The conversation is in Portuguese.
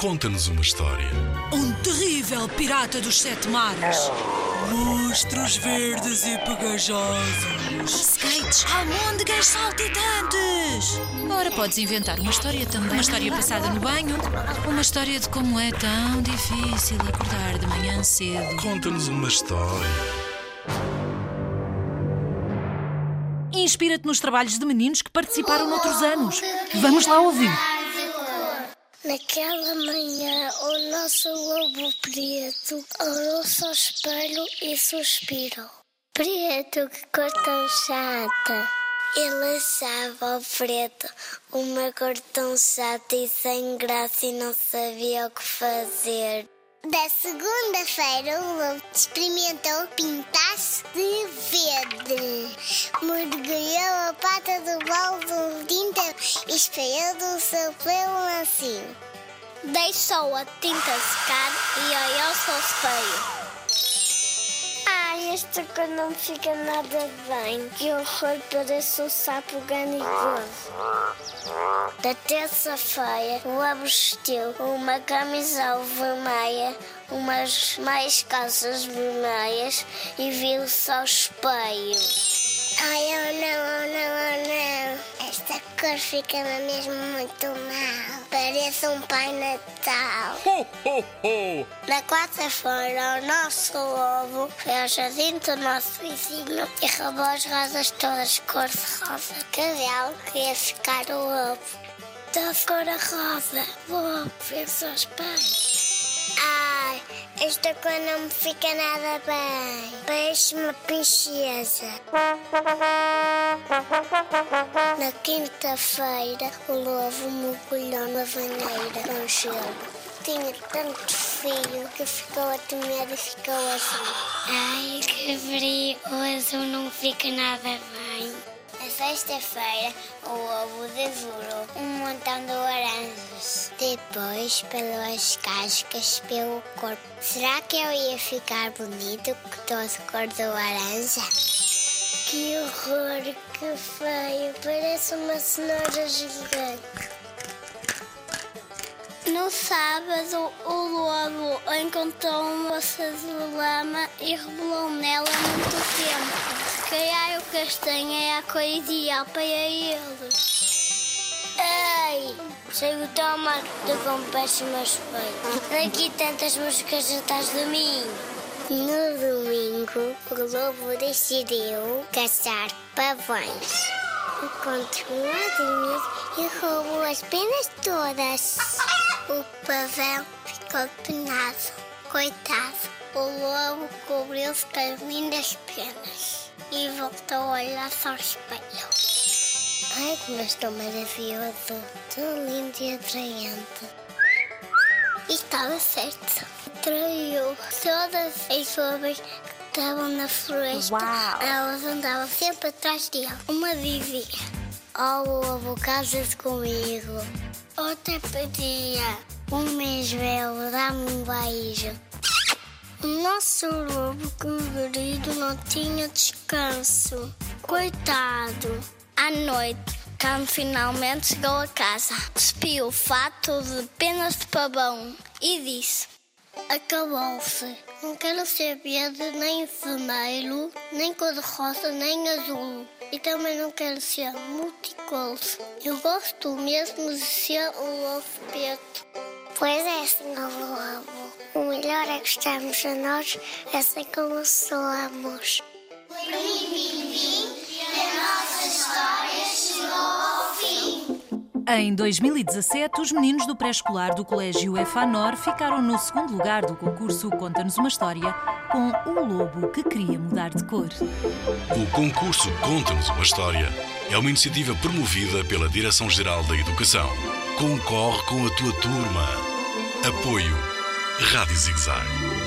Conta-nos uma história. Um terrível pirata dos sete mares. Monstros verdes e pegajosos. Skates, almôndegas saltitantes. Ora, podes inventar uma história também. Uma história passada no banho. Uma história de como é tão difícil acordar de manhã cedo. Conta-nos uma história. Inspira-te nos trabalhos de meninos que participaram noutros anos. Vamos lá ouvir. Naquela manhã, o nosso lobo preto olhou-se ao espelho e suspirou. Preto, que cor tão chata! Ele achava ao preto uma cor tão chata e sem graça e não sabia o que fazer. Da segunda-feira, o lobo experimentou pintar-se de verde. Mergulhou a pata do balde de tinta e espalhou do seu pelo assim. Deixou a tinta secar e olhou-se ao espelho. Ai, esta cor não fica nada bem. Que horror, parece um sapo ganigoso. Da terça-feira, o lobo vestiu uma camisola vermelha, umas mais calças vermelhas e viu-se ao espelho. Ai, oh não, oh não, oh não. Cor fica-me mesmo muito mal. Parece um Pai Natal. Ho, ho, ho! Na quarta-feira, o nosso lobo foi ao jardim do nosso vizinho e roubou as rosas todas cor-de-rosa. Cadelo queria ficar o lobo. Da cor a rosa, lobo, fez aos pais. Ai, esta cor não me fica nada bem. Parece uma princesa. Na quinta-feira, o lobo mergulhou na banheira com gelo. Tinha tanto frio que ficou a tremer e ficou azul. Ai, que frio! O azul não fica nada bem. Sexta-feira, o lobo devorou um montão de laranjas. Depois, pelas cascas, pelo corpo. Será que eu ia ficar bonito com todo cor de laranja? Que horror, que feio! Parece uma cenoura gigante. No sábado, o lobo encontrou uma moça de lama e rebolou nela muito tempo. Se calhar o castanho é a ideal para ele. Ei! Chego tão mal que estou com péssimo aspecto. Daqui tantas músicas atrás de mim. No domingo, o lobo decidiu caçar pavões. Encontrou a dormir e roubou as penas todas. O pavão ficou penado. Coitado, o lobo cobriu-se com as lindas penas e voltou a olhar-se ao espelho. Ai, como estou maravilhoso, tão lindo e atraente. E estava certo. Traiu todas as ovelhas que estavam na floresta. Elas andavam sempre atrás dele. Uma dizia: Oh, lobo, casa-se comigo. Outra pedia: Um mês velho, dá-me um beijo. O nosso lobo querido não tinha descanso. Coitado. À noite, quando finalmente chegou a casa, despiu o fato de penas de pavão e disse: Acabou-se. Não quero saber de nem vermelho, nem cor-de-rosa, nem azul. E também não quero ser multicolor. Eu gosto mesmo de ser o lobo preto. Pois é, senhor lobo. Melhor é gostarmos a nós, assim como somos. Em 2017, os meninos do pré-escolar do Colégio EFANOR ficaram no segundo lugar do concurso Conta-nos uma História com O Lobo que queria mudar de cor. O concurso Conta-nos uma História é uma iniciativa promovida pela Direção-Geral da Educação. Concorre com a tua turma. Apoio Rádio Zigzag.